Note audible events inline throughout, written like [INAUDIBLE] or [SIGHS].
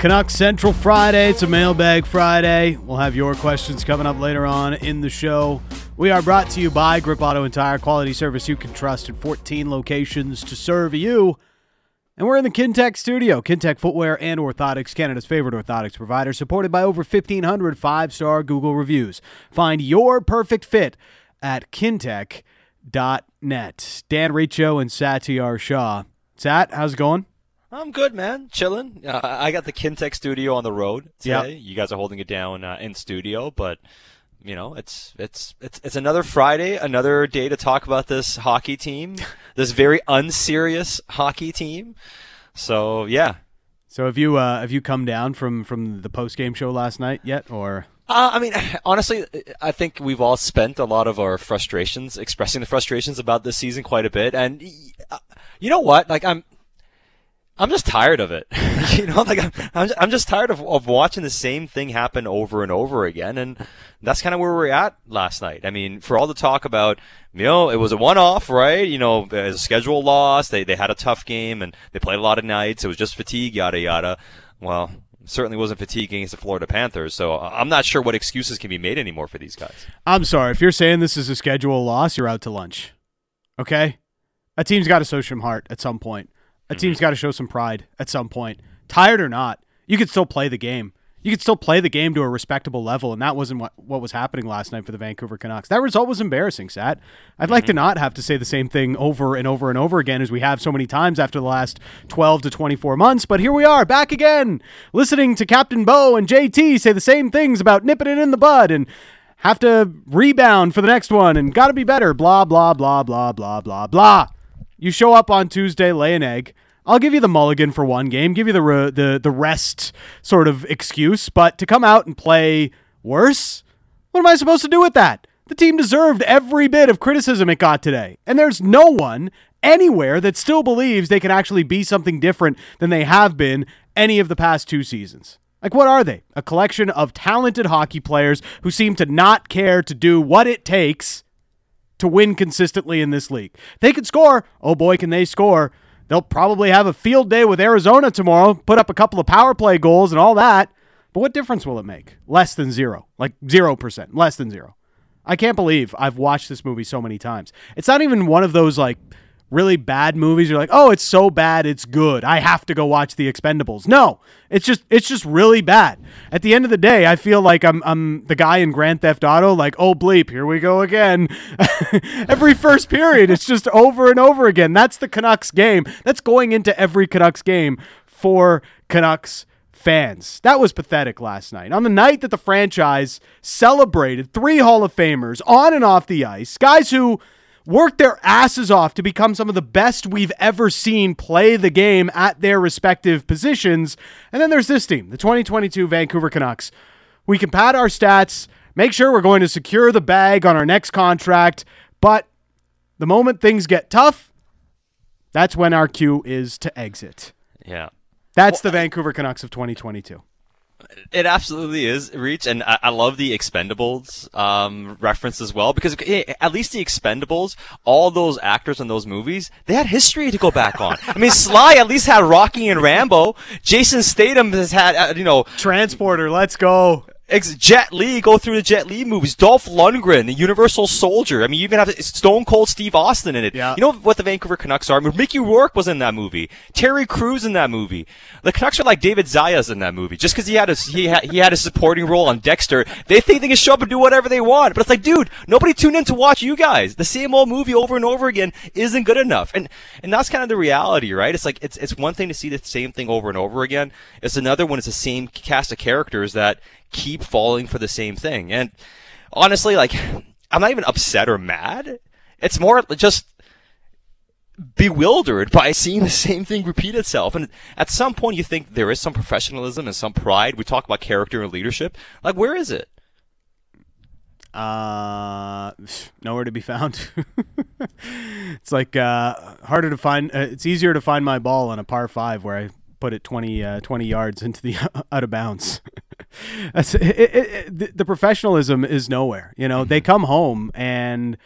Canucks Central Friday. It's a mailbag Friday. We'll have your questions coming up later on in the show. We are brought to you by Grip Auto and Tire, quality service you can trust in 14 locations to serve you. And we're in the Kintec studio. Kintec Footwear and Orthotics, Canada's favorite orthotics provider, supported by over 1,500 five star Google reviews. Find your perfect fit at kintec.net. Dan Riccio and Satiar Shah. Sat, how's it going? I'm good, man. Chilling. Uh, I got the Kintec studio on the road today. Yep. You guys are holding it down uh, in studio, but you know, it's it's it's it's another Friday, another day to talk about this hockey team, [LAUGHS] this very unserious hockey team. So yeah. So have you uh, have you come down from from the post game show last night yet, or Uh, I mean, honestly, I think we've all spent a lot of our frustrations expressing the frustrations about this season quite a bit, and uh, you know what? Like I'm. I'm just tired of it. [LAUGHS] you know, like I'm, I'm just, I'm just tired of, of watching the same thing happen over and over again. And that's kind of where we're at last night. I mean, for all the talk about, you know, it was a one-off, right? You know, as a schedule loss, they, they had a tough game and they played a lot of nights. It was just fatigue, yada, yada. Well, certainly wasn't fatigue against the Florida Panthers. So I'm not sure what excuses can be made anymore for these guys. I'm sorry if you're saying this is a schedule loss, you're out to lunch. Okay, a team's got to show some heart at some point. A team's mm-hmm. got to show some pride at some point. Tired or not, you could still play the game. You could still play the game to a respectable level, and that wasn't what, what was happening last night for the Vancouver Canucks. That result was embarrassing, Sat. I'd like to mm-hmm. not have to say the same thing over and over and over again as we have so many times after the last 12 to 24 months, but here we are, back again, listening to Captain Bo and JT say the same things about nipping it in the bud and have to rebound for the next one and got to be better, blah, blah, blah, blah, blah, blah, blah. You show up on Tuesday, lay an egg. I'll give you the mulligan for one game, give you the re- the the rest sort of excuse, but to come out and play worse, what am I supposed to do with that? The team deserved every bit of criticism it got today, and there's no one anywhere that still believes they can actually be something different than they have been any of the past two seasons. Like, what are they? A collection of talented hockey players who seem to not care to do what it takes to win consistently in this league. They can score. Oh boy, can they score. They'll probably have a field day with Arizona tomorrow, put up a couple of power play goals and all that. But what difference will it make? Less than zero. Like 0%. Less than zero. I can't believe I've watched this movie so many times. It's not even one of those like really bad movies. You're like, oh, it's so bad, it's good. I have to go watch The Expendables. No, it's just it's just really bad. At the end of the day, I feel like I'm I'm the guy in Grand Theft Auto. Like, oh bleep, here we go again. [LAUGHS] every first period, it's just over and over again. That's the Canucks game. That's going into every Canucks game for Canucks fans. That was pathetic last night. On the night that the franchise celebrated three Hall of Famers on and off the ice, guys who worked their asses off to become some of the best we've ever seen play the game at their respective positions. And then there's this team, the 2022 Vancouver Canucks. We can pad our stats, make sure we're going to secure the bag on our next contract, but the moment things get tough, that's when our cue is to exit. Yeah. That's the Vancouver Canucks of 2022. It absolutely is reach, and I, I love the Expendables um, reference as well because hey, at least the Expendables, all those actors in those movies, they had history to go back on. I mean, Sly at least had Rocky and Rambo. Jason Statham has had, uh, you know, Transporter, let's go. Ex- Jet Li, go through the Jet Li movies. Dolph Lundgren, the Universal Soldier. I mean, you even have Stone Cold Steve Austin in it. Yeah. You know what the Vancouver Canucks are? I mean, Mickey Rourke was in that movie. Terry Crews in that movie. The Canucks are like David Zayas in that movie. Just because he had a he had he had a supporting role on Dexter, they think they can show up and do whatever they want. But it's like, dude, nobody tuned in to watch you guys. The same old movie over and over again isn't good enough. And and that's kind of the reality, right? It's like it's it's one thing to see the same thing over and over again. It's another when it's the same cast of characters that keep falling for the same thing. And honestly, like, I'm not even upset or mad. It's more just bewildered by seeing the same thing repeat itself. And at some point, you think there is some professionalism and some pride. We talk about character and leadership. Like, where is it? Uh, nowhere to be found. [LAUGHS] it's like uh, harder to find. Uh, it's easier to find my ball on a par five where I put it 20, uh, 20 yards into the [LAUGHS] out of bounds. [LAUGHS] [LAUGHS] It, it, the, the professionalism is nowhere. You know, they mm-hmm. come home and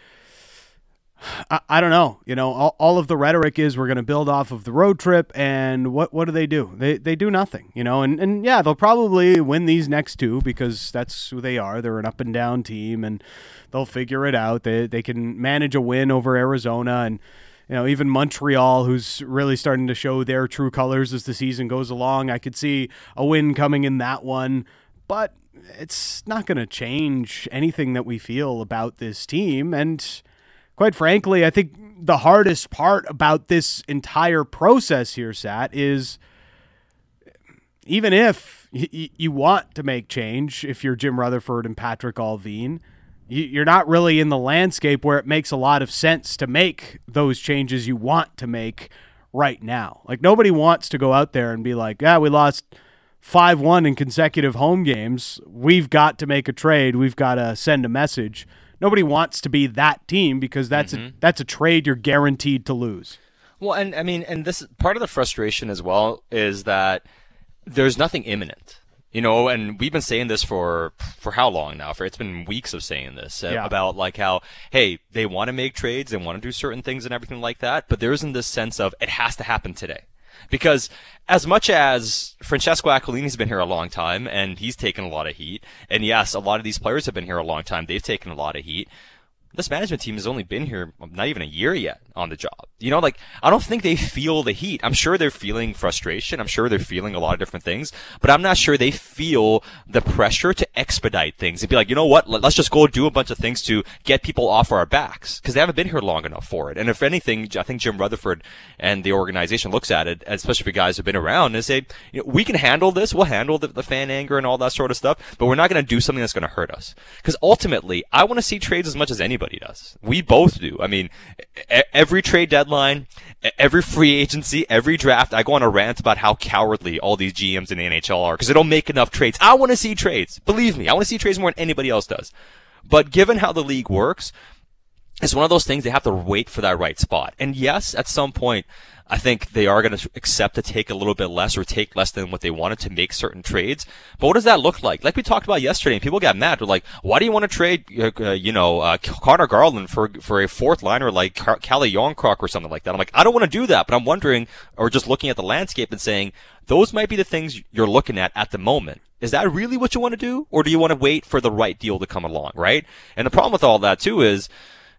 I, I don't know. You know, all, all of the rhetoric is we're going to build off of the road trip, and what what do they do? They they do nothing. You know, and and yeah, they'll probably win these next two because that's who they are. They're an up and down team, and they'll figure it out. They they can manage a win over Arizona and. You know, even Montreal, who's really starting to show their true colors as the season goes along, I could see a win coming in that one. But it's not going to change anything that we feel about this team. And quite frankly, I think the hardest part about this entire process here, Sat, is even if you want to make change, if you're Jim Rutherford and Patrick Allvin, you're not really in the landscape where it makes a lot of sense to make those changes you want to make right now. Like nobody wants to go out there and be like, "Yeah, we lost 5-1 in consecutive home games. We've got to make a trade. We've got to send a message." Nobody wants to be that team because that's mm-hmm. a that's a trade you're guaranteed to lose. Well, and I mean, and this part of the frustration as well is that there's nothing imminent you know, and we've been saying this for for how long now? For it's been weeks of saying this uh, yeah. about like how hey they want to make trades, they want to do certain things and everything like that, but there isn't this sense of it has to happen today. Because as much as Francesco Aquilini's been here a long time and he's taken a lot of heat, and yes, a lot of these players have been here a long time, they've taken a lot of heat this management team has only been here um, not even a year yet on the job. You know, like I don't think they feel the heat. I'm sure they're feeling frustration. I'm sure they're feeling a lot of different things, but I'm not sure they feel the pressure to expedite things and be like, you know what? Let's just go do a bunch of things to get people off our backs because they haven't been here long enough for it. And if anything, I think Jim Rutherford and the organization looks at it, especially if you guys who've been around, and say, you know, we can handle this. We'll handle the, the fan anger and all that sort of stuff, but we're not going to do something that's going to hurt us. Because ultimately, I want to see trades as much as anybody anybody does. We both do. I mean, every trade deadline, every free agency, every draft, I go on a rant about how cowardly all these GMs in the NHL are because they don't make enough trades. I want to see trades. Believe me, I want to see trades more than anybody else does. But given how the league works, it's one of those things they have to wait for that right spot. And yes, at some point, I think they are going to accept to take a little bit less or take less than what they wanted to make certain trades. But what does that look like? Like we talked about yesterday, and people got mad. They're like, "Why do you want to trade, uh, uh you know, uh, Conor Garland for for a fourth liner like Car- Calle Jarnkrok or something like that?" I'm like, I don't want to do that, but I'm wondering, or just looking at the landscape and saying, those might be the things you're looking at at the moment. Is that really what you want to do, or do you want to wait for the right deal to come along, right? And the problem with all that too is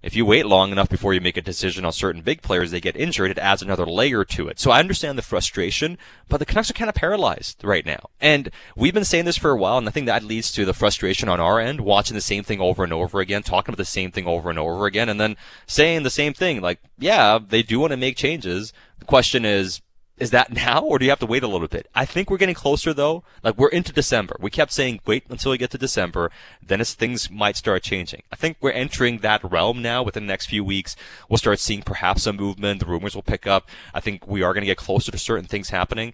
if you wait long enough before you make a decision on certain big players, they get injured. It adds another layer to it. So I understand the frustration, but the Canucks are kind of paralyzed right now. And we've been saying this for a while, and I think that leads to the frustration on our end, watching the same thing over and over again, talking about the same thing over and over again, and then saying the same thing. Like, yeah, they do want to make changes. The question is, is that now or do you have to wait a little bit? I think we're getting closer though. Like we're into December. We kept saying wait until we get to December, then as things might start changing. I think we're entering that realm now within the next few weeks. We'll start seeing perhaps some movement. The rumors will pick up. I think we are going to get closer to certain things happening.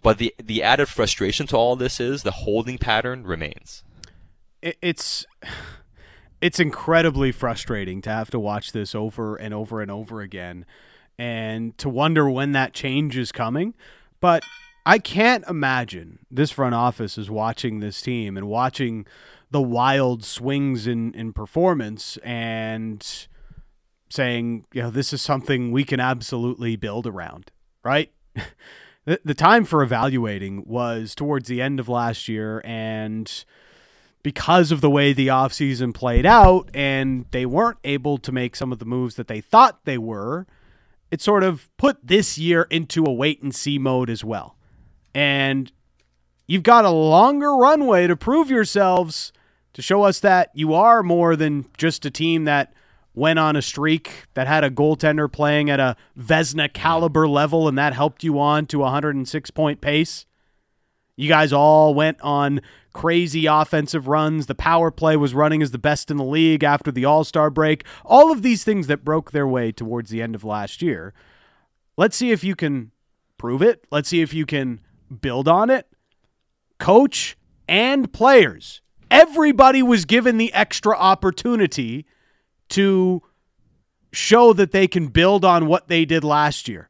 But the the added frustration to all this is the holding pattern remains. It's [SIGHS] it's incredibly frustrating to have to watch this over and over and over again and to wonder when that change is coming. But I can't imagine this front office is watching this team and watching the wild swings in, in performance and saying, you know, this is something we can absolutely build around, right? [LAUGHS] the, the time for evaluating was towards the end of last year and because of the way the offseason played out and they weren't able to make some of the moves that they thought they were – it sort of put this year into a wait and see mode as well. And you've got a longer runway to prove yourselves to show us that you are more than just a team that went on a streak that had a goaltender playing at a Vezina caliber level and that helped you on to a 106 point pace. You guys all went on crazy offensive runs. The power play was running as the best in the league after the All Star break. All of these things that broke their way towards the end of last year. Let's see if you can prove it. Let's see if you can build on it. Coach and players, everybody was given the extra opportunity to show that they can build on what they did last year.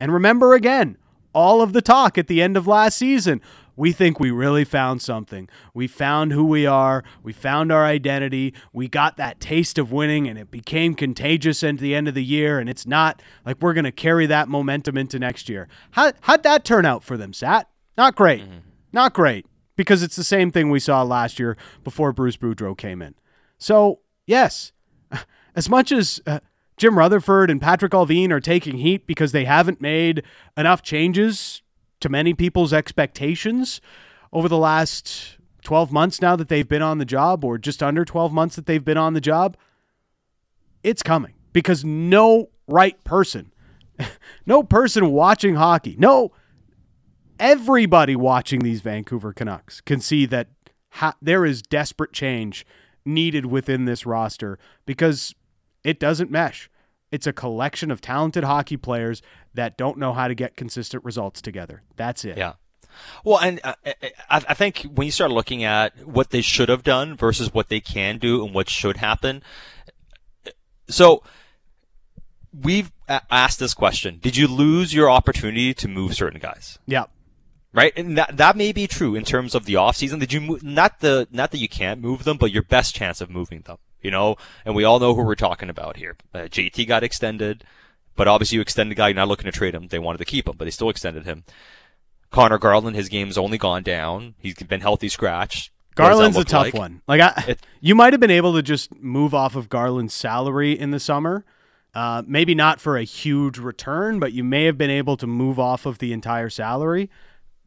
And remember again, all of the talk at the end of last season we think we really found something. We found who we are. We found our identity. We got that taste of winning, and it became contagious at the end of the year. And it's not like we're going to carry that momentum into next year. How, how'd that turn out for them, Sat? Not great. Mm-hmm. Not great because it's the same thing we saw last year before Bruce Boudreau came in. So, yes, [LAUGHS] as much as. Uh, Jim Rutherford and Patrick Allvin are taking heat because they haven't made enough changes to many people's expectations over the last 12 months now that they've been on the job, or just under 12 months that they've been on the job, it's coming because no right person, [LAUGHS] no person watching hockey, no, everybody watching these Vancouver Canucks can see that ha- there is desperate change needed within this roster because it doesn't mesh. It's a collection of talented hockey players that don't know how to get consistent results together. That's it. Yeah. Well, and uh, uh, I, I think when you start looking at what they should have done versus what they can do and what should happen, so we've asked this question: Did you lose your opportunity to move certain guys? Yeah. Right, and that that may be true in terms of the offseason. Did you move, not the not that you can't move them, but your best chance of moving them? You know, and we all know who we're talking about here. Uh, JT got extended, but obviously you extend the guy, you're not looking to trade him. They wanted to keep him, but they still extended him. Conor Garland, his game's only gone down. He's been healthy scratch. Garland's a tough like? one. Like I, it, you might have been able to just move off of Garland's salary in the summer. Uh, maybe not for a huge return, but you may have been able to move off of the entire salary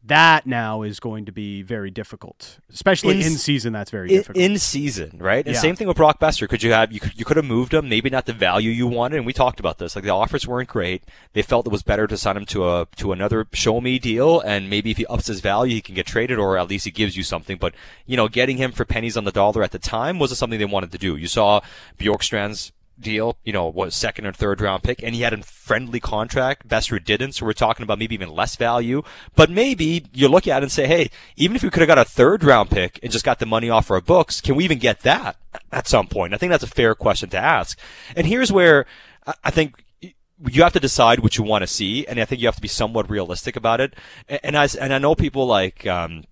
that now is going to be very difficult, especially in, in season. That's very in, difficult in season, right? And yeah. same thing with Brock Boeser. Could you have you could, you could have moved him? Maybe not the value you wanted, and we talked about this. Like the offers weren't great. They felt it was better to sign him to a to another show me deal, and maybe if he ups his value, he can get traded, or at least he gives you something. But you know, getting him for pennies on the dollar at the time wasn't something they wanted to do. You saw Bjorkstrand's deal, you know, was second or third round pick, and he had a friendly contract. Boeser didn't, so we're talking about maybe even less value. But maybe you look at it and say, hey, even if we could have got a third round pick and just got the money off our books, can we even get that at some point? I think that's a fair question to ask. And here's where I think you have to decide what you want to see, and I think you have to be somewhat realistic about it. And I and I know people like um,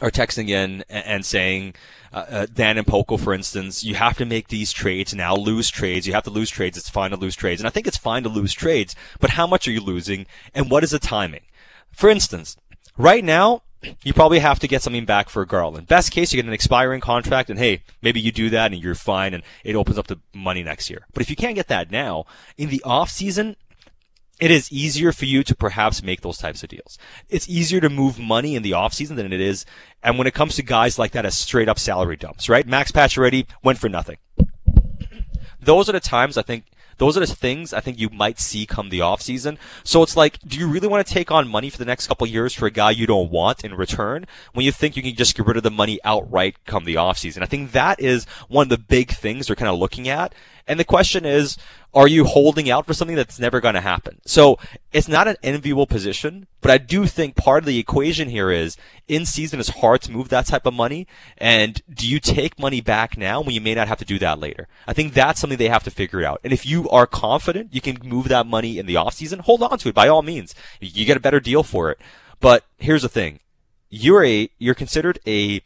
are texting in and saying, uh, uh, Dan and Poco, for instance, you have to make these trades now, lose trades. You have to lose trades. It's fine to lose trades. And I think it's fine to lose trades, but how much are you losing and what is the timing? For instance, right now, you probably have to get something back for Garland. Best case, you get an expiring contract, and hey, maybe you do that and you're fine, and it opens up the money next year. But if you can't get that now, in the off season, it is easier for you to perhaps make those types of deals. It's easier to move money in the offseason than it is. And when it comes to guys like that as straight up salary dumps, right? Max Pacioretty went for nothing. Those are the times I think those are the things I think you might see come the offseason. So it's like, do you really want to take on money for the next couple years for a guy you don't want in return when you think you can just get rid of the money outright come the offseason? I think that is one of the big things they're kind of looking at. And the question is, are you holding out for something that's never going to happen? So it's not an enviable position, but I do think part of the equation here is in season it's hard to move that type of money. And do you take money back now when you may not have to do that later? I think that's something they have to figure out. And if you are confident you can move that money in the off season, hold on to it by all means. You get a better deal for it. But here's the thing. You're a, you're considered a,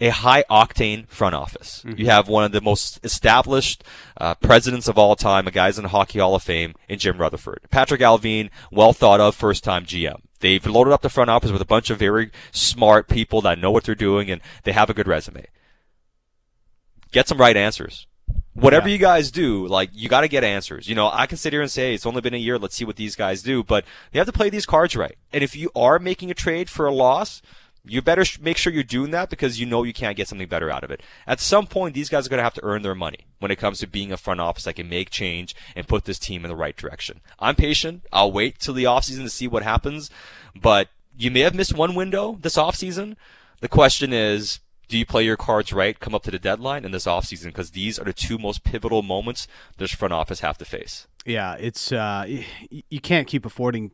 a high octane front office. Mm-hmm. You have one of the most established uh, presidents of all time, a guy's in the Hockey Hall of Fame, in Jim Rutherford. Patrick Allvin, well thought of first time GM. They've loaded up the front office with a bunch of very smart people that know what they're doing and they have a good resume. Get some right answers. Whatever yeah. you guys do, like, you gotta get answers. You know, I can sit here and say, it's only been a year, let's see what these guys do, but you have to play these cards right. And if you are making a trade for a loss, you better make sure you're doing that because you know you can't get something better out of it. At some point, these guys are going to have to earn their money when it comes to being a front office that can make change and put this team in the right direction. I'm patient. I'll wait till the offseason to see what happens, but you may have missed one window this offseason. The question is, do you play your cards right, come up to the deadline in this offseason? Because these are the two most pivotal moments this front office have to face. Yeah, it's uh, you can't keep affording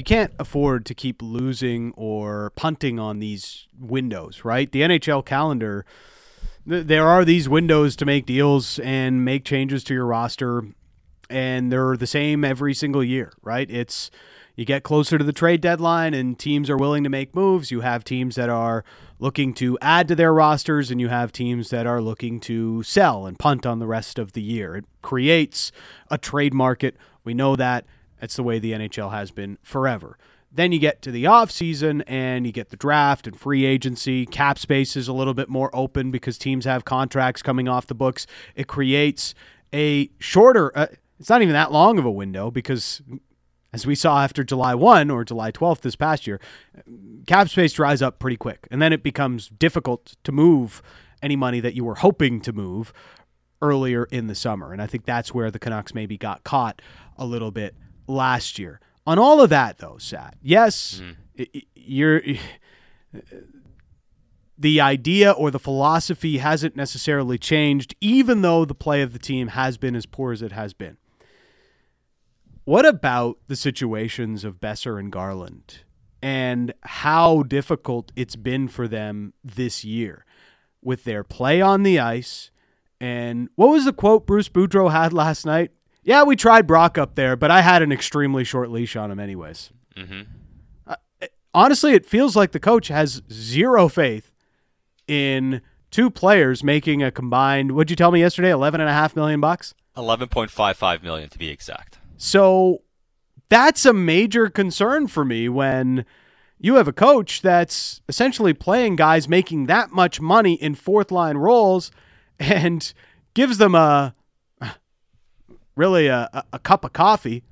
you can't afford to keep losing or punting on these windows, right? The NHL calendar, th- there are these windows to make deals and make changes to your roster, and they're the same every single year, right? It's you get closer to the trade deadline and teams are willing to make moves. You have teams that are looking to add to their rosters, and you have teams that are looking to sell and punt on the rest of the year. It creates a trade market. We know that. It's the way the NHL has been forever. Then you get to the offseason and you get the draft and free agency. Cap space is a little bit more open because teams have contracts coming off the books. It creates a shorter, uh, it's not even that long of a window because as we saw after July 1 or July 12th this past year, cap space dries up pretty quick. And then it becomes difficult to move any money that you were hoping to move earlier in the summer. And I think that's where the Canucks maybe got caught a little bit last year. On all of that, though, Sat, yes, mm. you're. The idea or the philosophy hasn't necessarily changed, even though the play of the team has been as poor as it has been. What about the situations of Boeser and Garland and how difficult it's been for them this year with their play on the ice? And what was the quote Bruce Boudreau had last night? Yeah, we tried Brock up there, but I had an extremely short leash on him, anyways. Mm-hmm. Uh, honestly, it feels like the coach has zero faith in two players making a combined. What'd you tell me yesterday? Eleven and a half million bucks. Eleven point five five million to be exact. So that's a major concern for me when you have a coach that's essentially playing guys making that much money in fourth line roles and gives them a really a, a cup of coffee,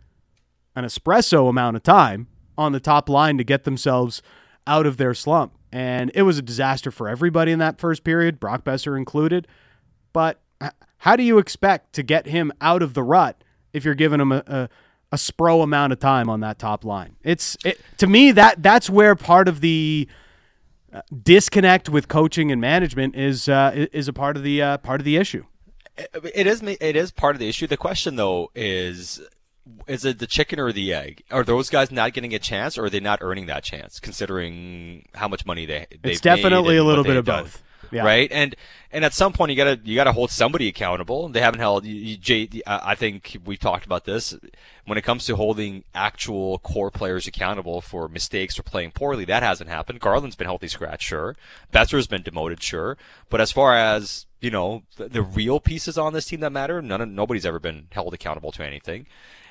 an espresso amount of time on the top line to get themselves out of their slump. And it was a disaster for everybody in that first period, Brock Boeser included. But how do you expect to get him out of the rut if you're giving him a, a, a spro amount of time on that top line. It's it, to me that that's where part of the uh, disconnect with coaching and management is uh, is a part of the uh, part of the issue. It is it is part of the issue. The question though is is it the chicken or the egg? Are those guys not getting a chance, or are they not earning that chance, considering how much money they? It's definitely a little bit of done? both yeah. right? And and at some point you gotta you gotta hold somebody accountable. They haven't held. You, Jay, I think we've talked about this when it comes to holding actual core players accountable for mistakes or playing poorly. That hasn't happened. Garland's been healthy scratch, sure. Boeser's been demoted, sure. But as far as you know, the, the real pieces on this team that matter, none of, nobody's ever been held accountable to anything.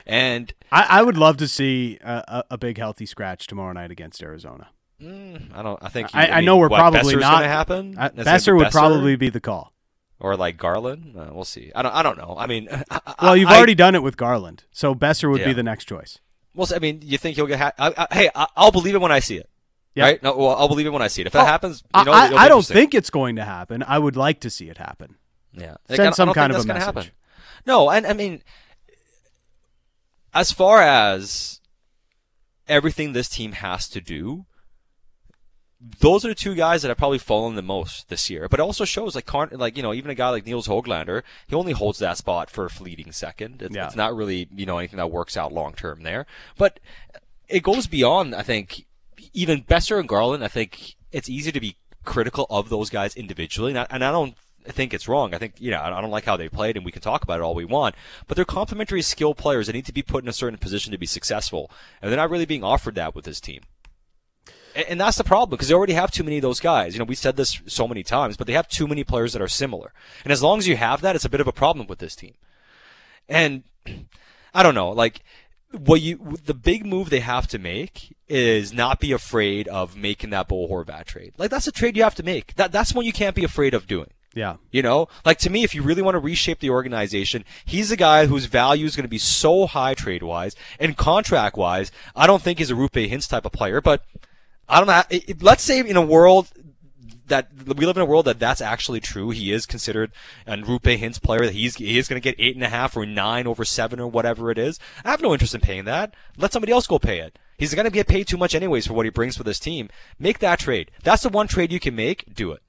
And I, I would love to see a, a big healthy scratch tomorrow night against Arizona. Mm, I don't. I think. You, I, I, mean, know we're what, probably Boeser's not. happen. I, Boeser would probably be the call. Or like Garland. Uh, we'll see. I don't. I don't know. I mean, [LAUGHS] well, you've already done it with Garland, so Boeser would yeah. be the next choice. Well, I mean, you think he'll get? Ha- hey, I'll believe it when I see it. Yep. Right? No, well, I'll believe it when I see it. If that happens, you know, I, I don't think it's going to happen. I would like to see it happen. Yeah, send like, some kind of a message. Happen. No, and I mean, as far as everything this team has to do, those are the two guys that have probably fallen the most this year. But it also shows like like you know even a guy like Nils Höglander, he only holds that spot for a fleeting second. It's, yeah. it's not really you know anything that works out long term there. But it goes beyond. I think even Boeser and Garland. I think it's easy to be critical of those guys individually, and I, and I don't think it's wrong. I think, you know, I don't like how they played and we can talk about it all we want, but they're complementary skill players that need to be put in a certain position to be successful. And they're not really being offered that with this team. And that's the problem because they already have too many of those guys. You know, we said this so many times, but they have too many players that are similar. And as long as you have that, it's a bit of a problem with this team. And I don't know, like what you the big move they have to make is not be afraid of making that Bo Horvat trade. Like that's a trade you have to make. That that's one you can't be afraid of doing. Yeah. You know, like to me, if you really want to reshape the organization, he's a guy whose value is going to be so high trade wise and contract wise. I don't think he's a Roope Hintz type of player, but I don't know. Let's say in a world that we live in a world that that's actually true. He is considered a Roope Hintz player. That he's he is going to get eight and a half or nine over seven or whatever it is. I have no interest in paying that. Let somebody else go pay it. He's going to get paid too much anyways for what he brings for this team. Make that trade. That's the one trade you can make. Do it,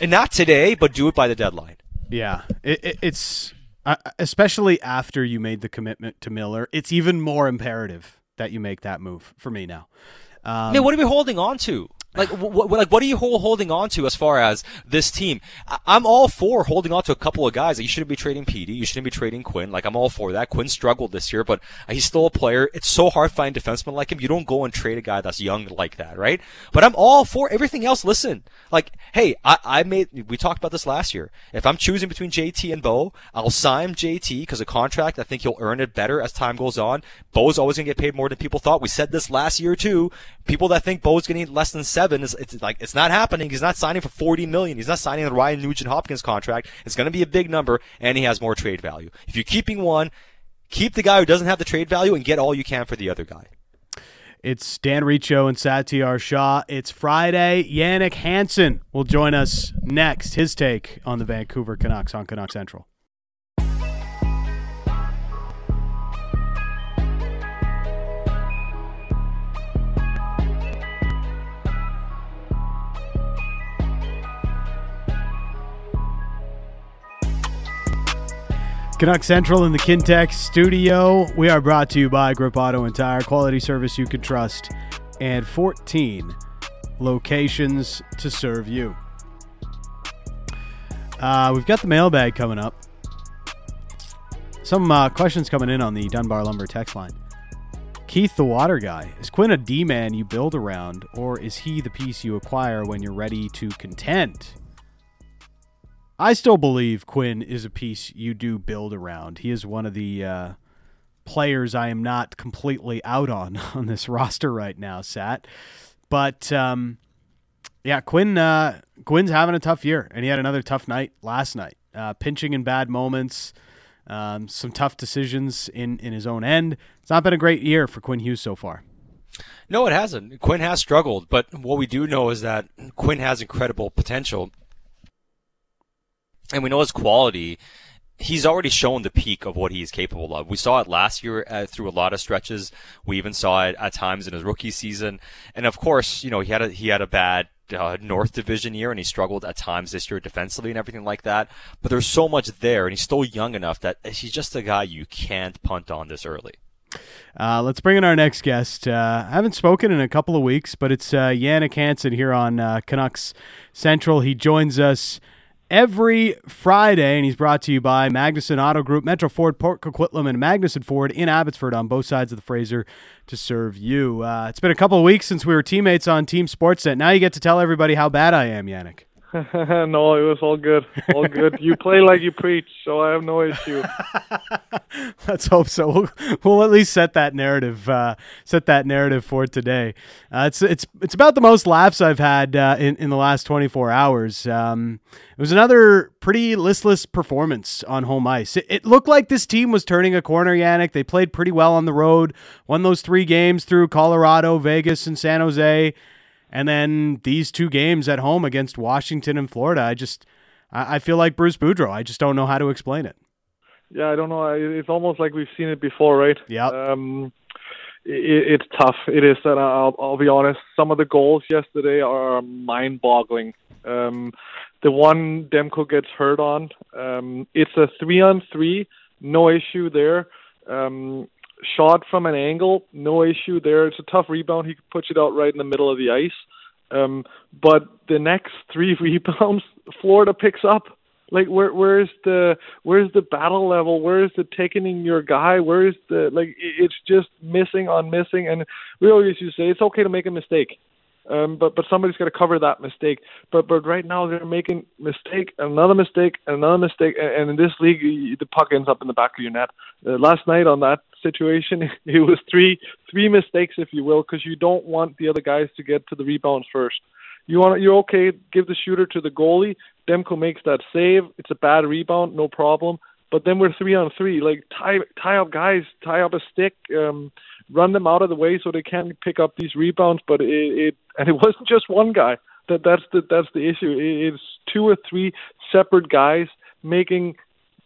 and not today, but do it by the deadline. Yeah, it, it, it's uh, especially after you made the commitment to Miller. It's even more imperative that you make that move for me now. Um, I what are we holding on to? Like, what, like, what are you holding on to as far as this team? I- am all for holding on to a couple of guys. You shouldn't be trading Petey. You shouldn't be trading Quinn. Like, I'm all for that. Quinn struggled this year, but he's still a player. It's so hard to find defensemen like him. You don't go and trade a guy that's young like that, right? But I'm all for everything else. Listen, like, hey, I, I made, we talked about this last year. If I'm choosing between JT and Bo, I'll sign JT because a contract, I think he'll earn it better as time goes on. Bo's always going to get paid more than people thought. We said this last year too. People that think Bo's getting less than seven is, it's like, it's not happening. He's not signing for 40 million. He's not signing the Ryan Nugent Hopkins contract. It's going to be a big number and he has more trade value. If you're keeping one, keep the guy who doesn't have the trade value and get all you can for the other guy. It's Dan Riccio and Satiar Shah. It's Friday. Jannik Hansen will join us next. His take on the Vancouver Canucks on Canuck Central. Canuck Central in the Kintec studio. We are brought to you by Grip Auto and Tire, quality service you can trust, and 14 locations to serve you. Uh, we've got the mailbag coming up. Some uh, questions coming in on the Dunbar Lumber text line. Keith, the water guy, is Quinn a D man you build around, or is he the piece you acquire when you're ready to contend? I still believe Quinn is a piece you do build around. He is one of the uh, players I am not completely out on [LAUGHS] on this roster right now, Sat. But um, yeah, Quinn uh, Quinn's having a tough year, and he had another tough night last night, uh, pinching in bad moments. Um, some tough decisions in, in his own end. It's not been a great year for Quinn Hughes so far. No, it hasn't. Quinn has struggled, but what we do know is that Quinn has incredible potential and we know his quality. He's already shown the peak of what he's capable of. We saw it last year uh, through a lot of stretches. We even saw it at times in his rookie season. And of course, you know, he had a, he had a bad uh, North Division year and he struggled at times this year defensively and everything like that. But there's so much there and he's still young enough that he's just a guy you can't punt on this early. Uh, let's bring in our next guest. Uh, I haven't spoken in a couple of weeks, but it's uh, Jannik Hansen here on uh, Canucks Central. He joins us every Friday, and he's brought to you by Magnuson Auto Group, Metro Ford, Port Coquitlam, and Magnuson Ford in Abbotsford on both sides of the Fraser to serve you. Uh, it's been a couple of weeks since we were teammates on Team Sportsnet. Now you get to tell everybody how bad I am, Jannik. [LAUGHS] no, it was all good. All good. you play like you preach, so I have no issue. [LAUGHS] Let's hope so. We'll, we'll, at least set that narrative. Uh, set that narrative for today. Uh, it's it's it's about the most laughs I've had uh, in in the last 24 hours. Um, it was another pretty listless performance on home ice. It, it looked like this team was turning a corner. Jannik. They played pretty well on the road. Won those three games through Colorado, Vegas, and San Jose. And then these two games at home against Washington and Florida, I just I, feel like Bruce Boudreau. I just don't know how to explain it. Yeah, I don't know. It's almost like we've seen it before, right? Yeah. Um, it, it's tough. It is, and I'll, I'll be honest. Some of the goals yesterday are mind-boggling. Um, the one Demko gets hurt on, um, it's a three-on-three, no issue there. Um, shot from an angle, no issue there. It's a tough rebound. He puts it out right in the middle of the ice. Um, but the next three [LAUGHS] rebounds, Florida picks up. Like where where's the where's the battle level? Where is the taking your guy? Where is the like? It's just missing on missing. And we always used to say it's okay to make a mistake. Um, but but somebody's got to cover that mistake. But but right now they're making mistake, another mistake, another mistake, and, in this league the puck ends up in the back of your net. Uh, last night on that situation, [LAUGHS] it was three three mistakes, if you will, because you don't want the other guys to get to the rebounds first. You want you're okay. Give the shooter to the goalie. Demko makes that save. It's a bad rebound, no problem. But then we're three on three. Like tie tie up guys, tie up a stick. Um, run them out of the way so they can pick up these rebounds. But it, it and it [LAUGHS] wasn't just one guy. That that's the that's the issue. It's two or three separate guys making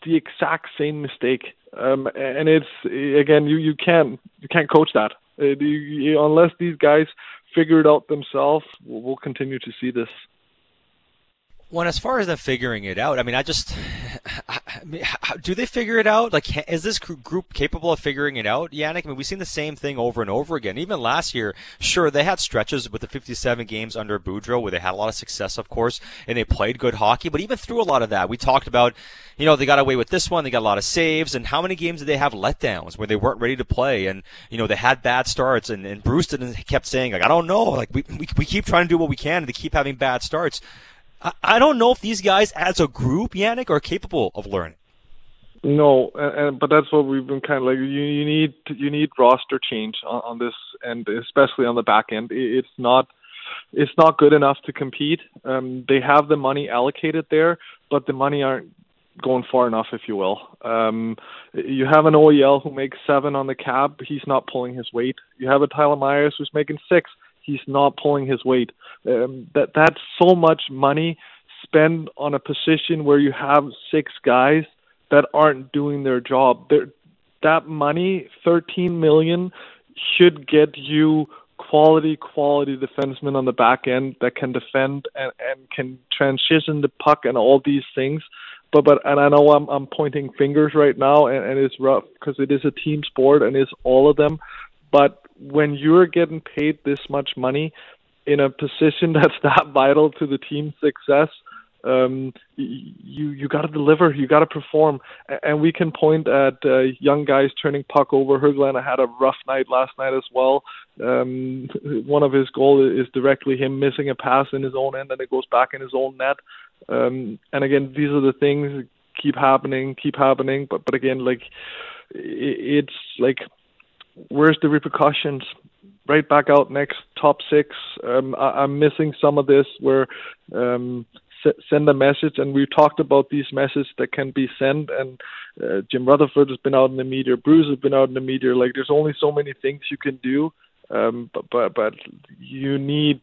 the exact same mistake. Um, and it's again you you can't you can't coach that uh, you, unless these guys figure it out themselves. We'll, we'll continue to see this. Well, as far as them figuring it out, I mean, I just I mean, how, do they figure it out? Like, is this group capable of figuring it out, Jannik? I mean, we've seen the same thing over and over again. Even last year, sure, they had stretches with the 57 games under Boudreau where they had a lot of success, of course, and they played good hockey. But even through a lot of that, we talked about, you know, they got away with this one, they got a lot of saves, and how many games did they have letdowns where they weren't ready to play, and you know, they had bad starts, and, and Bruce didn't kept saying like, I don't know, like we, we we keep trying to do what we can, and they keep having bad starts. I, don't know if these guys, as a group, Jannik, are capable of learning. No, and, but that's what we've been kind of like. You, you need you need roster change on, on this, and especially on the back end. It's not it's not good enough to compete. Um, they have the money allocated there, but the money aren't going far enough, if you will. Um, you have an OEL who makes seven on the cab. He's not pulling his weight. You have a Tyler Myers who's making six he's not pulling his weight. Um, that that's so much money spent on a position where you have six guys that aren't doing their job. They're, that money, 13 million, should get you quality, quality defensemen on the back end that can defend and, and can transition the puck and all these things. But but and I know I'm I'm pointing fingers right now and, and it's rough because it is a team sport and it's all of them. But when you're getting paid this much money in a position [LAUGHS] that's that vital to the team's success, um, you you got to deliver, you got to perform, and we can point at uh, young guys turning puck over. Höglander had a rough night last night as well. Um, [LAUGHS] one of his goals is directly him missing a pass in his own end, and it goes back in his own net. Um, and again, these are the things keep happening, keep happening. But but again, like it's like where's the repercussions? Right back out next top six. Um, I, am missing some of this where um, s- send a message, and we talked about these messages that can be sent. And uh, Jim Rutherford has been out in the media, Bruce has been out in the media. Like there's only so many things you can do. Um, but but but you need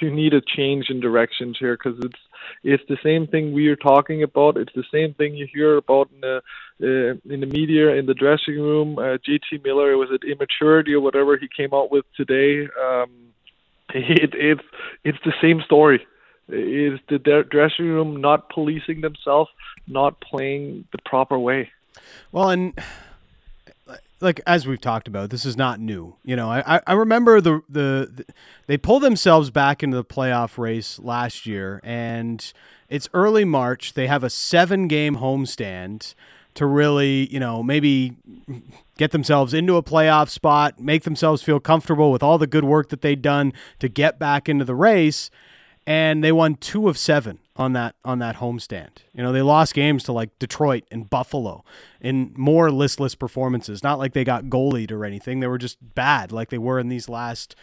you need a change in directions here because it's it's the same thing we are talking about. It's the same thing you hear about in the uh, in the media, in the dressing room. Uh, JT Miller was it immaturity or whatever he came out with today. Um, it, it's it's the same story. It's the dressing room not policing themselves, not playing the proper way. Well, and like as we've talked about, this is not new. You know, I I remember the, the, the they pulled themselves back into the playoff race last year, and it's early March. They have a seven game homestand to really, you know, maybe get themselves into a playoff spot, make themselves feel comfortable with all the good work that they'd done to get back into the race and they won two of seven on that on that homestand. You know, they lost games to like Detroit and Buffalo in more listless performances. Not like they got goalied or anything. They were just bad, like they were in these last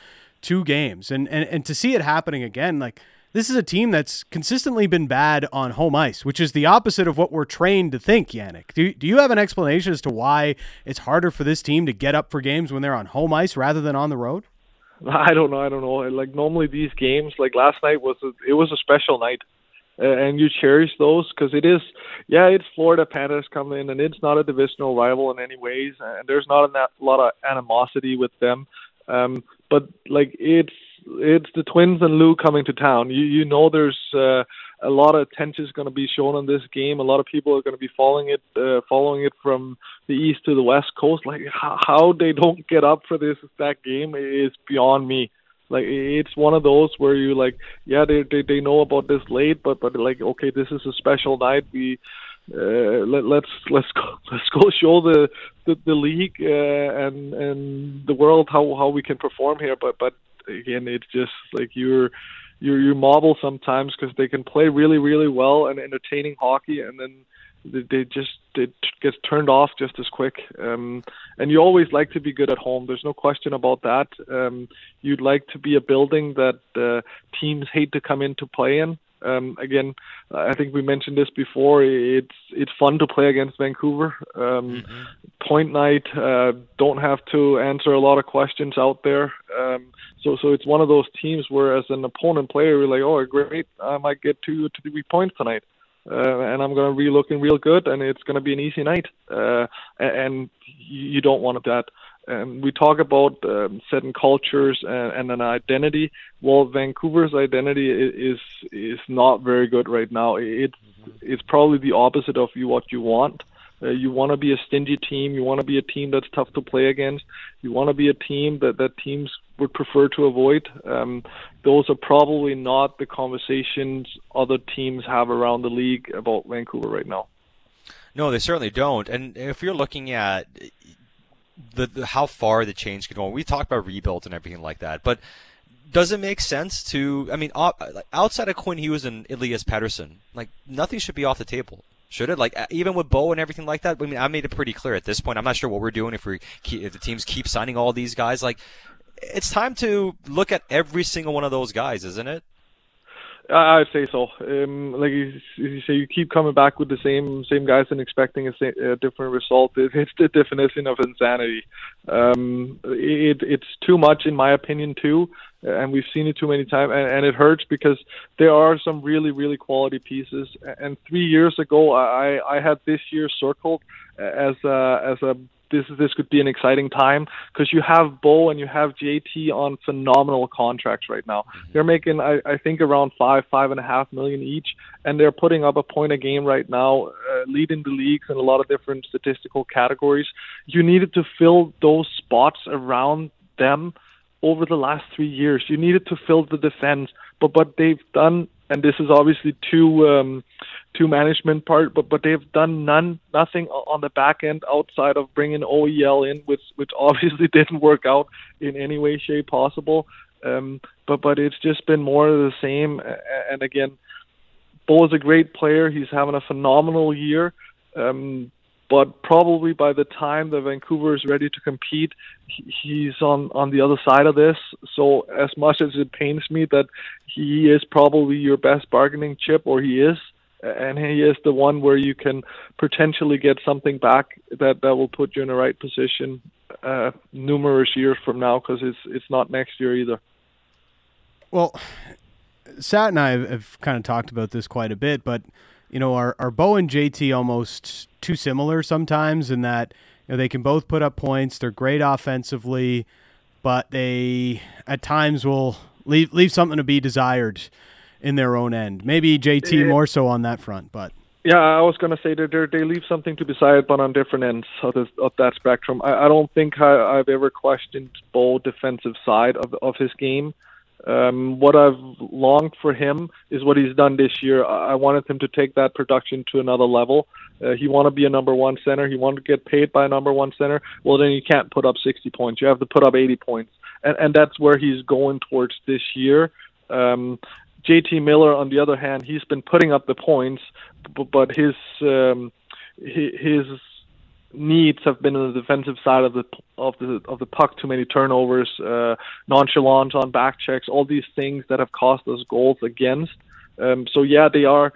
two games. And and and to see it happening again, like this is a team that's consistently been bad on home ice, which is the opposite of what we're trained to think, Jannik. Do, do you have an explanation as to why it's harder for this team to get up for games when they're on home ice rather than on the road? [LAUGHS] I don't know. I don't know. Like normally these games, like last night was a, it was a special night, and you cherish those because it is. Yeah, it's Florida Panthers coming in, and it's not a divisional rival in any ways, and there's not a lot of animosity with them. Um, but like it's it's the Twins and Lou coming to town. You you know there's uh, a lot of attention is going to be shown on this game. A lot of people are going to be following it, uh, following it from the east to the west coast. Like how, how they don't get up for this that game is beyond me. Like it's one of those where you like, yeah, they they they know about this late, but but like, okay, this is a special night. We uh, let, let's let's go [LAUGHS] let's go show the the, the league uh, and and the world how how we can perform here. But but again, it's just like you're you you marvel sometimes because they can play really really well and entertaining hockey, and then they, they just it gets turned off just as quick. Um, and you always like to be good at home. There's no question about that. Um, you'd like to be a building that uh, teams hate to come in to play in. Um, again, I think we mentioned this before. It's it's fun to play against Vancouver. Um, mm-hmm. Point night, uh, don't have to answer a lot of questions out there. Um, so so it's one of those teams where, as an opponent player, you're like, oh great, I might get two to three points tonight. Uh, and I'm going to be looking real good, and it's going to be an easy night. Uh, and you don't want that. Um, we talk about um, certain cultures and, and, an identity. Well, Vancouver's identity is is not very good right now. It's it's probably the opposite of you what you want. Uh, you want to be a stingy team. You want to be a team that's tough to play against. You want to be a team that, that teams would prefer to avoid. Um, those are probably not the conversations other teams have around the league about Vancouver right now. No, they certainly don't. And if you're looking at the, the how far the change can go, we talked about rebuild and everything like that, but does it make sense to? I mean, outside of Quinn Hughes and Elias Pettersson, like nothing should be off the table. Should it? Like even with Bo and everything like that. I mean, I made it pretty clear at this point. I'm not sure what we're doing if we keep, if the teams keep signing all these guys. Like it's time to look at every single one of those guys, isn't it? I'd say so. Um, like you, you, say, you keep coming back with the same same guys and expecting a, a different result. It, it's the definition of insanity. Um, it, it's too much, in my opinion, too, and we've seen it too many times, and, and it hurts because there are some really, really quality pieces. And three years ago, I I had this year circled as a, as a this this could be an exciting time because you have Bo and you have JT on phenomenal contracts right now. Mm-hmm. They're making I, I think around five five and a half million each, and they're putting up a point a game right now, uh, leading the leagues in a lot of different statistical categories. You needed to fill those spots around them over the last three years. You needed to fill the defense, but what they've done, and this is obviously too. Um, to management part, but but they've done none nothing on the back end outside of bringing OEL in, which which [LAUGHS] obviously didn't work out in any way, shape possible. Um, but but it's just been more of the same. And again, Bo is a great player. He's having a phenomenal year. Um, but probably by the time that Vancouver is ready to compete, he's on on the other side of this. So as much as it pains me that he is probably your best bargaining chip, or he is, and he is the one where you can potentially get something back that that will put you in the right position uh, numerous years from now because it's it's not next year either. Well, Sat and I have kind of talked about this quite a bit, but you know, are are Bo and JT almost too similar sometimes in that you know they can both put up points. They're great offensively, but they at times will leave leave something to be desired in their own end. Maybe JT more so on that front, but yeah, I was going to say that they leave something to be desired, but on different ends of, this, of that spectrum. I, I don't think I, I've ever questioned Bo's defensive side of of his game. Um, what I've longed for him is what he's done this year. I wanted him to take that production to another level. Uh, he want to be a number one center. He want to get paid by a number one center. Well, then you can't put up 60 points. You have to put up 80 points, and and that's where he's going towards this year. Um, JT Miller, on the other hand, he's been putting up the points, but his um, his needs have been on the defensive side of the of the of the puck. Too many turnovers, uh, nonchalance on back checks, all these things that have cost us goals against. Um, so yeah, they are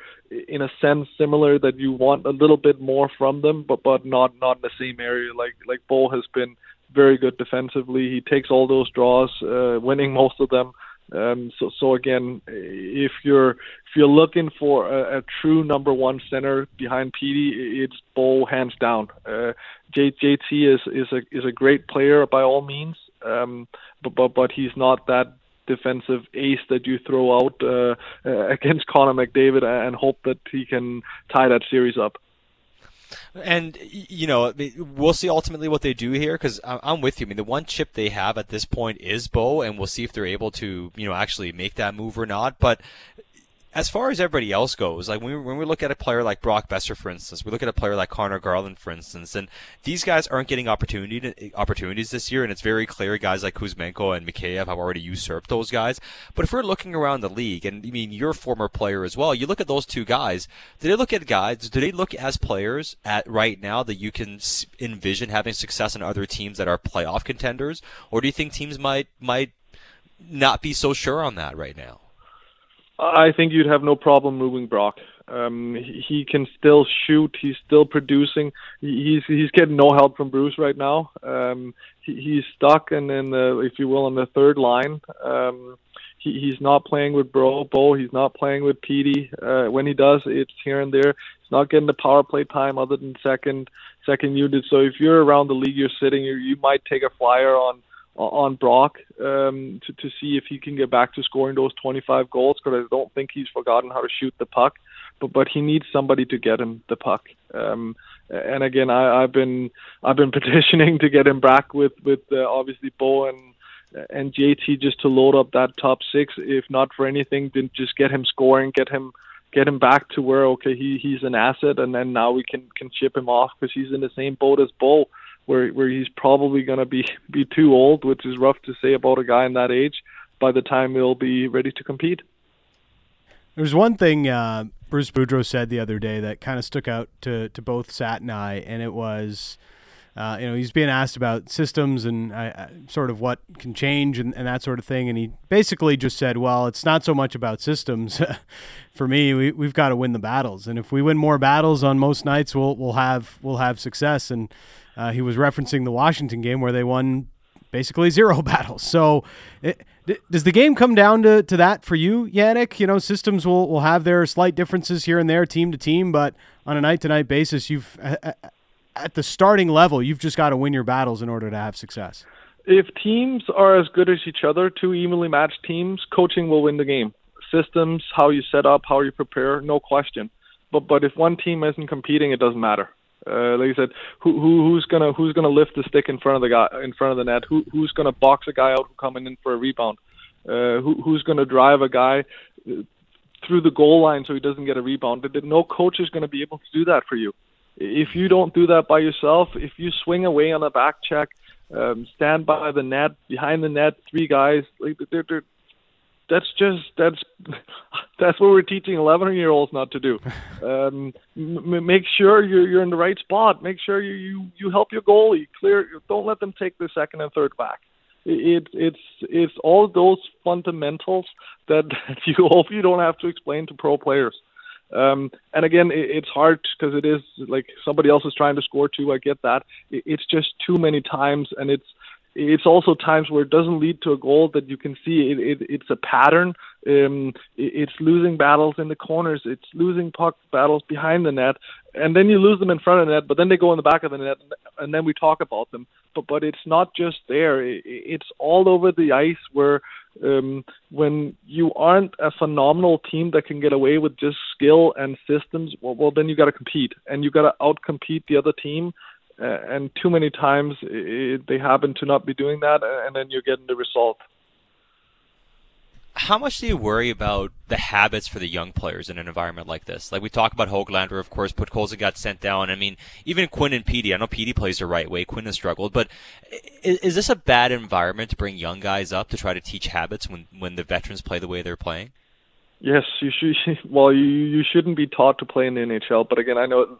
in a sense similar that you want a little bit more from them, but but not not in the same area. Like like Bo has been very good defensively. He takes all those draws, uh, winning most of them. Um, so, so again, if you're if you're looking for a, a true number one center behind Petey, it's Bo hands down. Uh, JT is is a is a great player by all means, um, but but but he's not that defensive ace that you throw out uh, uh, [LAUGHS] against Connor McDavid and hope that he can tie that series up. And you know, we'll see ultimately what they do here because I'm with you. I mean, the one chip they have at this point is Bo, and we'll see if they're able to, you know, actually make that move or not. But as far as everybody else goes, like when we, when we look at a player like Brock Boeser, for instance, we look at a player like Conor Garland, for instance, and these guys aren't getting opportunity to, eh, opportunities this year, and it's very clear guys like Kuzmenko and Mikheyev have already usurped those guys. But if we're looking around the league, and I mean you're a former player as well, you look at those two guys. Do they look at guys? Do they look as players at right now that you can envision having success in other teams that are playoff contenders, or do you think teams might might not be so sure on that right now? I think you'd have no problem moving Brock. Um, he can still shoot. He's still producing. He's he's getting no help from Bruce right now. Um, he, he's stuck and in the, if you will, on the third line. Um, he, he's not playing with Bro Bo. He's not playing with Petey. Uh, when he does, it's here and there. He's not getting the power play time other than second second unit. So if you're around the league, you're sitting, you, you might take a flyer on on Brock um, to to see if he can get back to scoring those 25 goals because I don't think he's forgotten how to shoot the puck. but but he needs somebody to get him the puck. Um, and again, I, I've been I've been [LAUGHS] petitioning to get him back with with uh, obviously Bo and and JT just to load up that top six. If not for anything, then just get him scoring, get him get him back to where okay he he's an asset, and then now we can can ship him off because he's in the same boat as Bo, where where he's probably gonna be [LAUGHS] be too old, which is rough to say about a guy in that age. By the time he'll be ready to compete. There's one thing uh, Bruce Boudreau said the other day that kind of stuck out to to both Sat and I, and it was. Uh, you know, he's being asked about systems and uh, sort of what can change and, and, that sort of thing. And he basically just said, well, it's not so much about systems. [LAUGHS] For me, we, we've got to win the battles. And if we win more battles on most nights, we'll, we'll have, we'll have success. And uh, he was referencing the Washington game where they won basically zero [LAUGHS] battles. So it, does the game come down to, to that for you, Jannik? You know, systems will, will have their slight differences here and there, team to team, but on a night to night basis, you've at the starting level, you've just got to win your battles in order to have success. If teams are as good as each other, two evenly matched teams, coaching will win the game. Systems, how you set up, how you prepare, no question. But but if one team isn't competing, it doesn't matter. Uh, like I said, who, who who's gonna who's gonna lift the stick in front of the guy in front of the net? Who who's gonna box a guy out who coming in for a rebound? Uh, who who's gonna drive a guy through the goal line so he doesn't get a rebound? No coach is gonna be able to do that for you if you don't do that by yourself, if you swing away on a back check, um, stand by the net, behind the net, three guys, like they're, they're, that's just that's that's what we're teaching 11 year olds not to do. [LAUGHS] Um, m- make sure you're you're in the right spot. Make sure you you you help your goalie clear. Don't let them take the second and third back. It, it's it's all those fundamentals that, [LAUGHS] that you hope you don't have to explain to pro players. Um, and again, it, it's hard because it is like somebody else is trying to score too. I get that. It, it's just too many times, and it's it's also times where it doesn't lead to a goal that you can see. It, it, it's a pattern. Um, it's losing battles in the corners. It's losing puck battles behind the net, and then you lose them in front of the net. But then they go in the back of the net, and then we talk about them. But but it's not just there. It, it's all over the ice where um, when you aren't a phenomenal team that can get away with just skill and systems, well, well then you got to compete and you got to outcompete the other team and too many times it, they happen to not be doing that, and then you're getting the result. How much do you worry about the habits for the young players in an environment like this? Like we talk about Höglander, of course, Podkolzin got sent down. I mean, even Quinn and Petey. I know Petey plays the right way. Quinn has struggled, but is, is this a bad environment to bring young guys up to try to teach habits when when the veterans play the way they're playing? Yes, you should. [LAUGHS] Well, you you shouldn't be taught to play in the NHL, but again, I know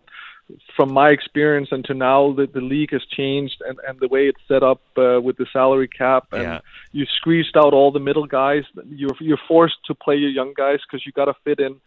from my experience and to now that the league has changed and, and the way it's set up uh, with the salary cap. And yeah. you squeezed out all the middle guys. You're you're forced to play your young guys because you got to fit in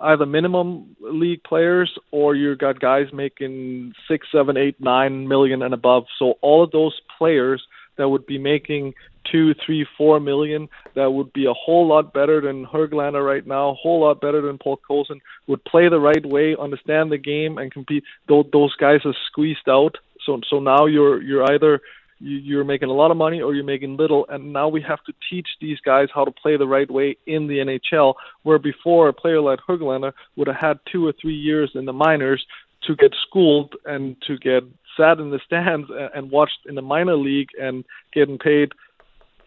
either minimum league players or you got guys making six seven eight nine million and above. So all of those players that would be making two, three, four million. That would be a whole lot better than Höglander right now, a whole lot better than Podkolzin. Would play the right way, understand the game, and compete. Those, those guys are squeezed out. So so now you're you're either you're making a lot of money or you're making little and now we have to teach these guys how to play the right way in the NHL where before a player like Höglander would have had two or three years in the minors to get schooled and to get sat in the stands and watched in the minor league and getting paid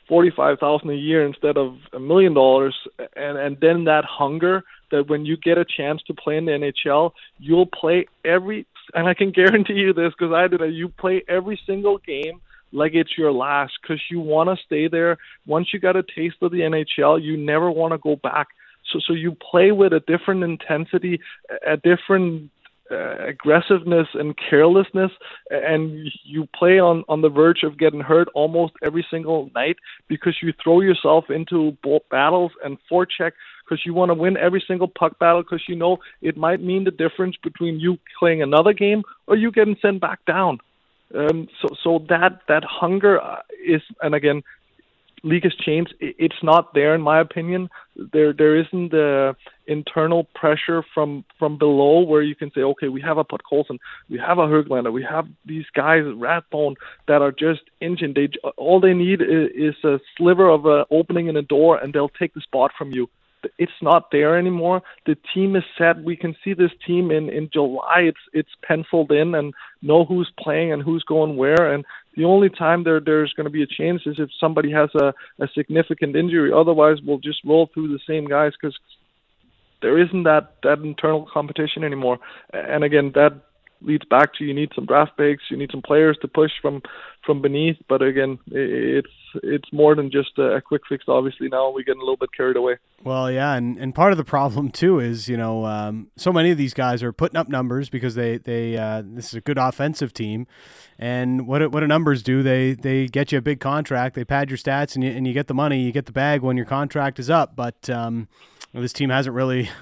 forty-five thousand a year instead of a million dollars, and and then that hunger that when you get a chance to play in the NHL, you'll play every, and I can guarantee you this because I did it. You play every single game like it's your last because you want to stay there. Once you got a taste of the NHL, you never want to go back. So so you play with a different intensity, a different uh, aggressiveness and carelessness, and you play on on the verge of getting hurt almost every single night because you throw yourself into battles and forecheck because you want to win every single puck battle because you know it might mean the difference between you playing another game or you getting sent back down. Um, so so that that hunger uh, is, and again, league has changed. It's not there, in my opinion. There, there isn't the internal pressure from from below where you can say, okay, we have a Podkolzin, we have a Höglander, we have these guys, Rathbone, that are just engine. They all they need is, is a sliver of a opening in a door, and they'll take the spot from you. it's not there anymore. The team is set. We can see this team in in July. It's it's penciled in and know who's playing and who's going where. And the only time there there's going to be a change is if somebody has a a significant injury. Otherwise, we'll just roll through the same guys because there isn't that that internal competition anymore. And again, that leads back to you need some draft picks, you need some players to push from from beneath. But again, it's it's more than just a, quick fix. Obviously, now we're getting a little bit carried away. Well, yeah, and, and part of the problem too is you know um, so many of these guys are putting up numbers because they they uh, this is a good offensive team, and what what do numbers do? They they get you a big contract, they pad your stats, and you and you get the money, you get the bag when your contract is up. But um, this team hasn't really [LAUGHS]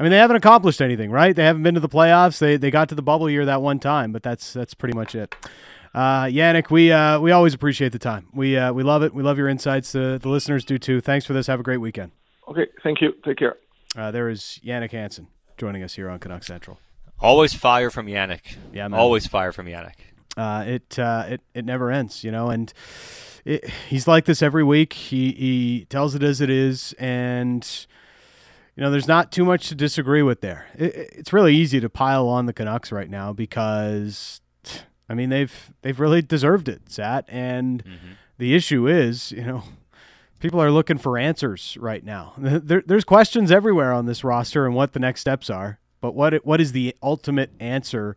I mean, they haven't accomplished anything, right? They haven't been to the playoffs. They they got to the bubble year that one time, but that's that's pretty much it. Uh, Jannik, we uh, we always appreciate the time. We uh, we love it. We love your insights. the listeners do too. Thanks for this. Have a great weekend. Okay, thank you. Take care. Uh, there is Jannik Hansen joining us here on Canuck Central. Always fire from Jannik. Yeah, man. Always fire from Jannik. Uh, it uh, it it never ends, you know, and it, he's like this every week. He he tells it as it is, and you know, there's not too much to disagree with there. It, it's really easy to pile on the Canucks right now because, I mean, they've they've really deserved it, Sat. And mm-hmm. the issue is, you know, people are looking for answers right now. [LAUGHS] There, there's questions everywhere on this roster and what the next steps are. But what what is the ultimate answer?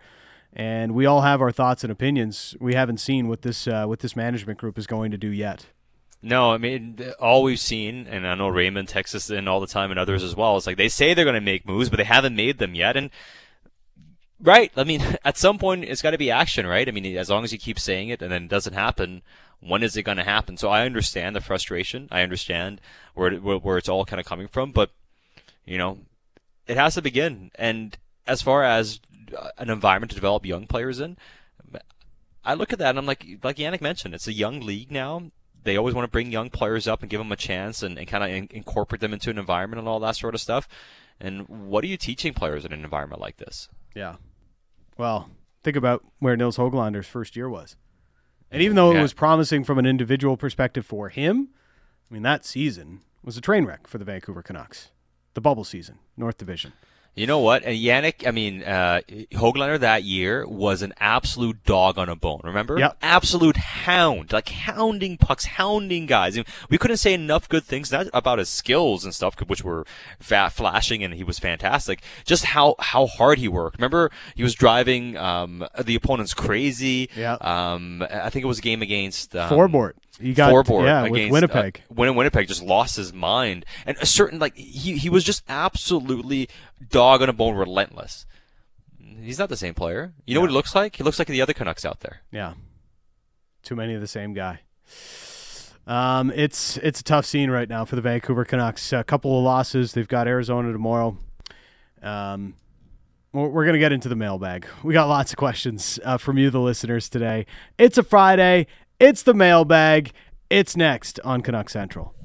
And we all have our thoughts and opinions. We haven't seen what this uh, what this management group is going to do yet. No, I mean all we've seen, and I know Raymond Texas in all the time, and others as well. It's like they say they're going to make moves, but they haven't made them yet. And right, I mean, [LAUGHS] at some point it's got to be action, right? I mean, as long as you keep saying it and then it doesn't happen, when is it going to happen? So I understand the frustration. I understand where where it's all kind of coming from, but you know, it has to begin. And as far as uh, an environment to develop young players in, I look at that and I'm like, like Jannik mentioned, it's a young league now they always want to bring young players up and give them a chance and, and kind of in, incorporate them into an environment and all that sort of stuff. And what are you teaching players in an environment like this? Yeah. Well, think about where Nils Höglander's first year was. And even though yeah. it was promising from an individual perspective for him, I mean, that season was a train wreck for the Vancouver Canucks. The bubble season, North Division. You know what? And Jannik, I mean, uh, Höglander that year was an absolute dog on a bone. Remember? Yeah. Absolute hound, like hounding pucks, hounding guys. And we couldn't say enough good things not about his skills and stuff, which were fat, flashing, and he was fantastic. Just how how hard he worked. Remember, he was driving um, the opponents crazy. Yeah. Um, I think it was a game against um, Forbort. He got Forbort yeah, against with Winnipeg. Uh, Winnipeg just lost his mind, and a certain like he he was just absolutely dog on a bone, relentless. He's not the same player. You know yeah. what he looks like? He looks like the other Canucks out there. Yeah, too many of the same guy. Um, it's it's a tough scene right now for the Vancouver Canucks. A couple of losses. They've got Arizona tomorrow. Um, we're going to get into the mailbag. We got lots of questions uh, from you, the listeners, today. It's a Friday. It's the mailbag. It's next on Canuck Central.